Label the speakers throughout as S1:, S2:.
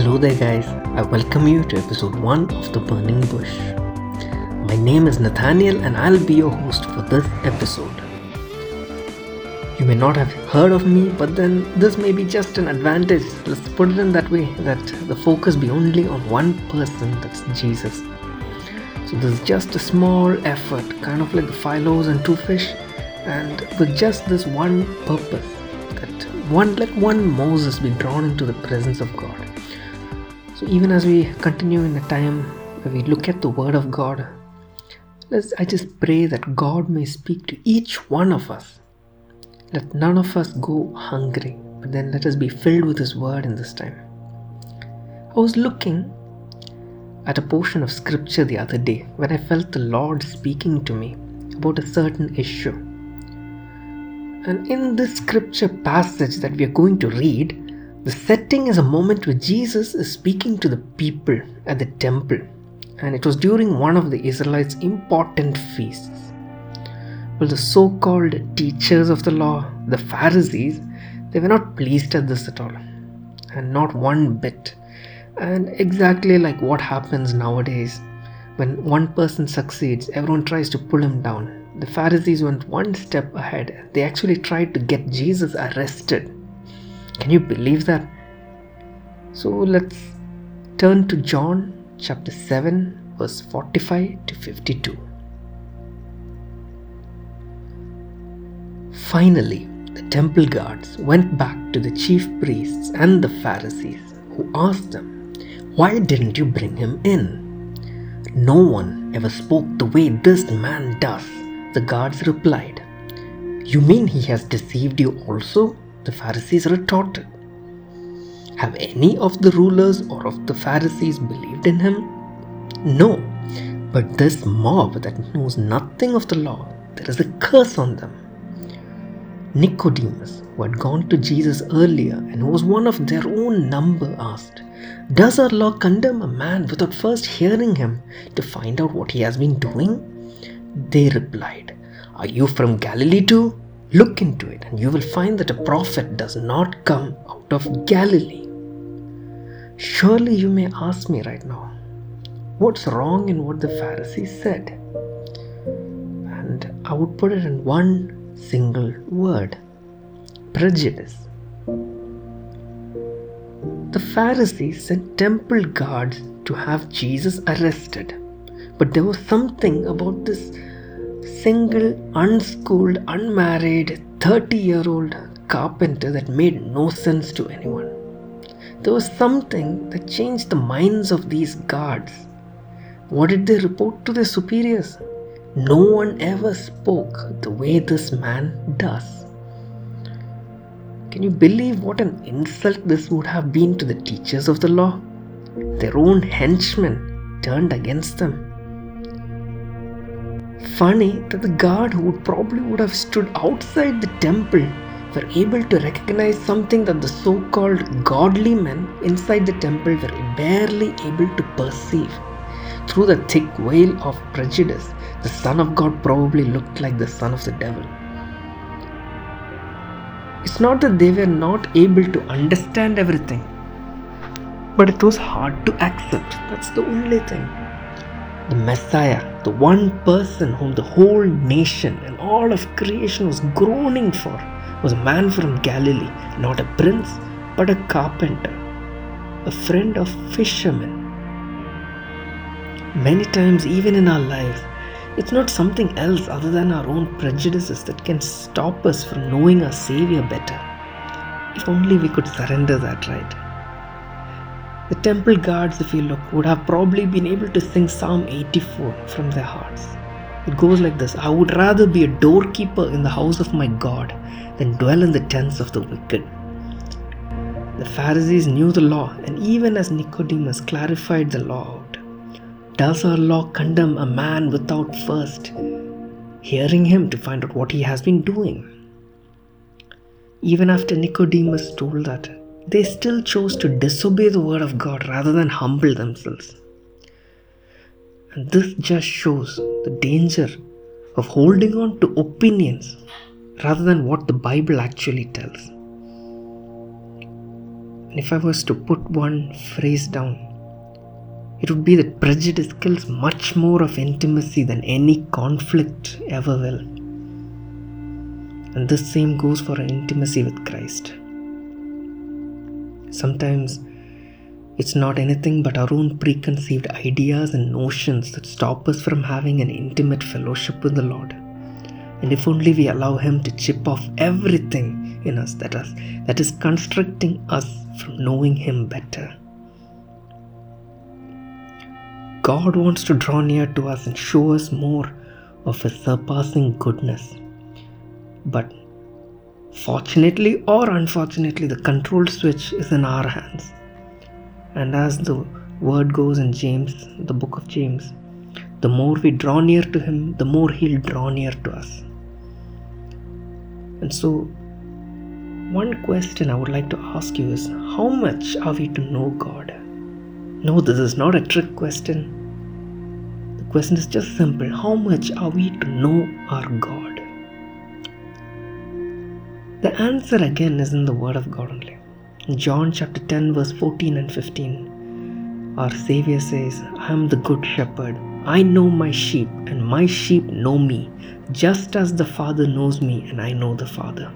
S1: Hello there, guys. I welcome you to episode 1 of The Burning Bush. My name is Nathaniel and I'll be your host for this episode. You may not have heard of me, but then this may be just an advantage. Let's put it in that way that the focus be only on one person, that's Jesus. So this is just a small effort, kind of like the loaves and two fish, and with just this one purpose that one let one Moses be drawn into the presence of God. So even as we continue in the time where we look at the Word of God, let's I just pray that God may speak to each one of us let none of us go hungry, but then let us be filled with His word in this time. I was looking at a portion of scripture the other day when I felt the Lord speaking to me about a certain issue. And in this scripture passage that we are going to read, the setting is a moment where Jesus is speaking to the people at the temple, and it was during one of the Israelites' important feasts. Well, the so called teachers of the law, the Pharisees, they were not pleased at this at all, and not one bit. And exactly like what happens nowadays, when one person succeeds, everyone tries to pull him down. The Pharisees went one step ahead. They actually tried to get Jesus arrested. Can you believe that? So let's turn to John chapter 7, verse 45 to 52. Finally, the temple guards went back to the chief priests and the Pharisees, who asked them, Why didn't you bring him in? No one ever spoke the way this man does, the guards replied. You mean he has deceived you also? The Pharisees retorted. Have any of the rulers or of the Pharisees believed in him? No, but this mob that knows nothing of the law, there is a curse on them. Nicodemus, who had gone to Jesus earlier and who was one of their own number, asked, Does our law condemn a man without first hearing him to find out what he has been doing? They replied, Are you from Galilee too? Look into it, and you will find that a prophet does not come out of Galilee. Surely you may ask me right now, what's wrong in what the Pharisees said? And I would put it in one single word prejudice. The Pharisees sent temple guards to have Jesus arrested, but there was something about this single, unschooled, unmarried, 30 year old carpenter that made no sense to anyone. There was something that changed the minds of these guards. What did they report to their superiors? No one ever spoke the way this man does. Can you believe what an insult this would have been to the teachers of the law? Their own henchmen turned against them. Funny that the guard who probably would have stood outside the temple were able to recognize something that the so-called godly men inside the temple were barely able to perceive. Through the thick veil of prejudice, the Son of God probably looked like the Son of the Devil. It's not that they were not able to understand everything, but it was hard to accept. That's the only thing. The Messiah, the one person whom the whole nation and all of creation was groaning for, was a man from Galilee, not a prince, but a carpenter, a friend of fishermen. Many times, even in our lives, it's not something else other than our own prejudices that can stop us from knowing our Savior better. If only we could surrender that right. The temple guards, if you look, would have probably been able to sing Psalm 84 from their hearts. It goes like this I would rather be a doorkeeper in the house of my God than dwell in the tents of the wicked. The Pharisees knew the law, and even as Nicodemus clarified the law out, does our law condemn a man without first hearing him to find out what he has been doing? Even after Nicodemus told that, they still chose to disobey the word of God rather than humble themselves. And this just shows the danger of holding on to opinions rather than what the Bible actually tells. And if I was to put one phrase down, it would be that prejudice kills much more of intimacy than any conflict ever will. And this same goes for an intimacy with Christ. Sometimes it's not anything but our own preconceived ideas and notions that stop us from having an intimate fellowship with the Lord. And if only we allow Him to chip off everything in us that, is constricting us from knowing Him better. God wants to draw near to us and show us more of His surpassing goodness. But fortunately or unfortunately, the control switch is in our hands. And as the word goes in James, the book of James, the more we draw near to Him, the more He'll draw near to us. And so, one question I would like to ask you is how much are we to know God? No, this is not a trick question. The question is just simple how much are we to know our God? The answer again is in the Word of God only. John chapter 10, verse 14 and 15, our Savior says, I am the good shepherd. I know my sheep, and my sheep know me, just as the Father knows me, and I know the Father.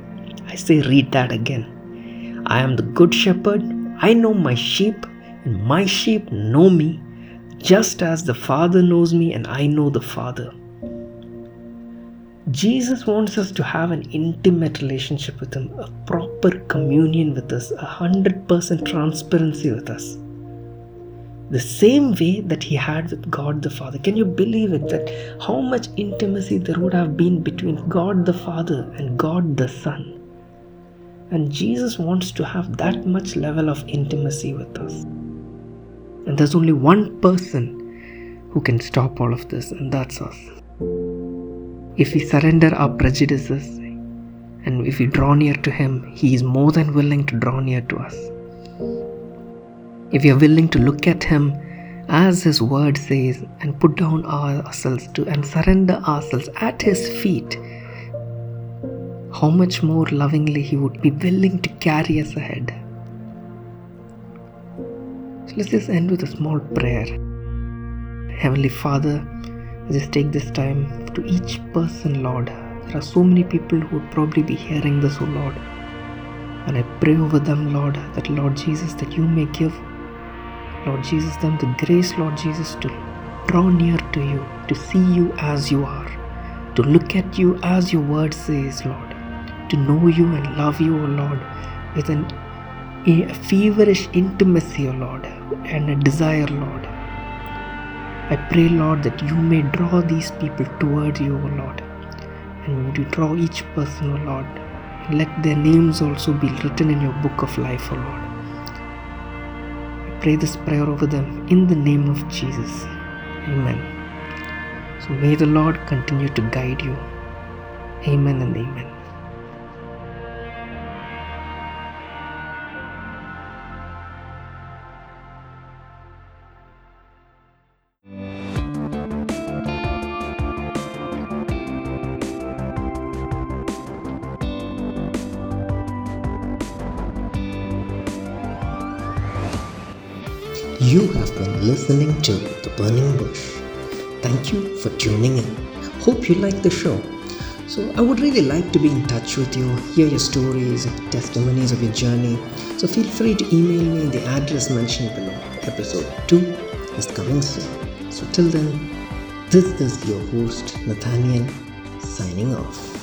S1: I say, read that again. I am the good shepherd. I know my sheep, and my sheep know me, just as the Father knows me, and I know the Father. Jesus wants us to have an intimate relationship with Him, a proper communion with us, a hundred percent transparency with us. The same way that He had with God the Father. Can you believe it? That how much intimacy there would have been between God the Father and God the Son. And Jesus wants to have that much level of intimacy with us. And there's only one person who can stop all of this, and that's us. If we surrender our prejudices and if we draw near to Him, He is more than willing to draw near to us. If we are willing to look at Him as His Word says and put down ourselves to and surrender ourselves at His feet, how much more lovingly He would be willing to carry us ahead. So let's just end with a small prayer. Heavenly Father, just take this time to each person, Lord. There are so many people who would probably be hearing this, oh Lord. And I pray over them, Lord, that Lord Jesus, that you may give, Lord Jesus, them the grace, Lord Jesus, to draw near to you, to see you as you are, to look at you as your word says, Lord, to know you and love you, O Lord, with an, a feverish intimacy, O Lord, and a desire, Lord. I pray, Lord, that you may draw these people toward you, O Lord. And would you draw each person, O Lord, and let their names also be written in your book of life, O Lord. I pray this prayer over them in the name of Jesus. Amen. So may the Lord continue to guide you. Amen and amen.
S2: You have been listening to The Burning Bush. Thank you for tuning in. Hope you like the show. So, I would really like to be in touch with you, hear your stories, testimonies of your journey. So, feel free to email me the address mentioned below. Episode 2 is coming soon. So, till then, this is your host, Nathaniel, signing off.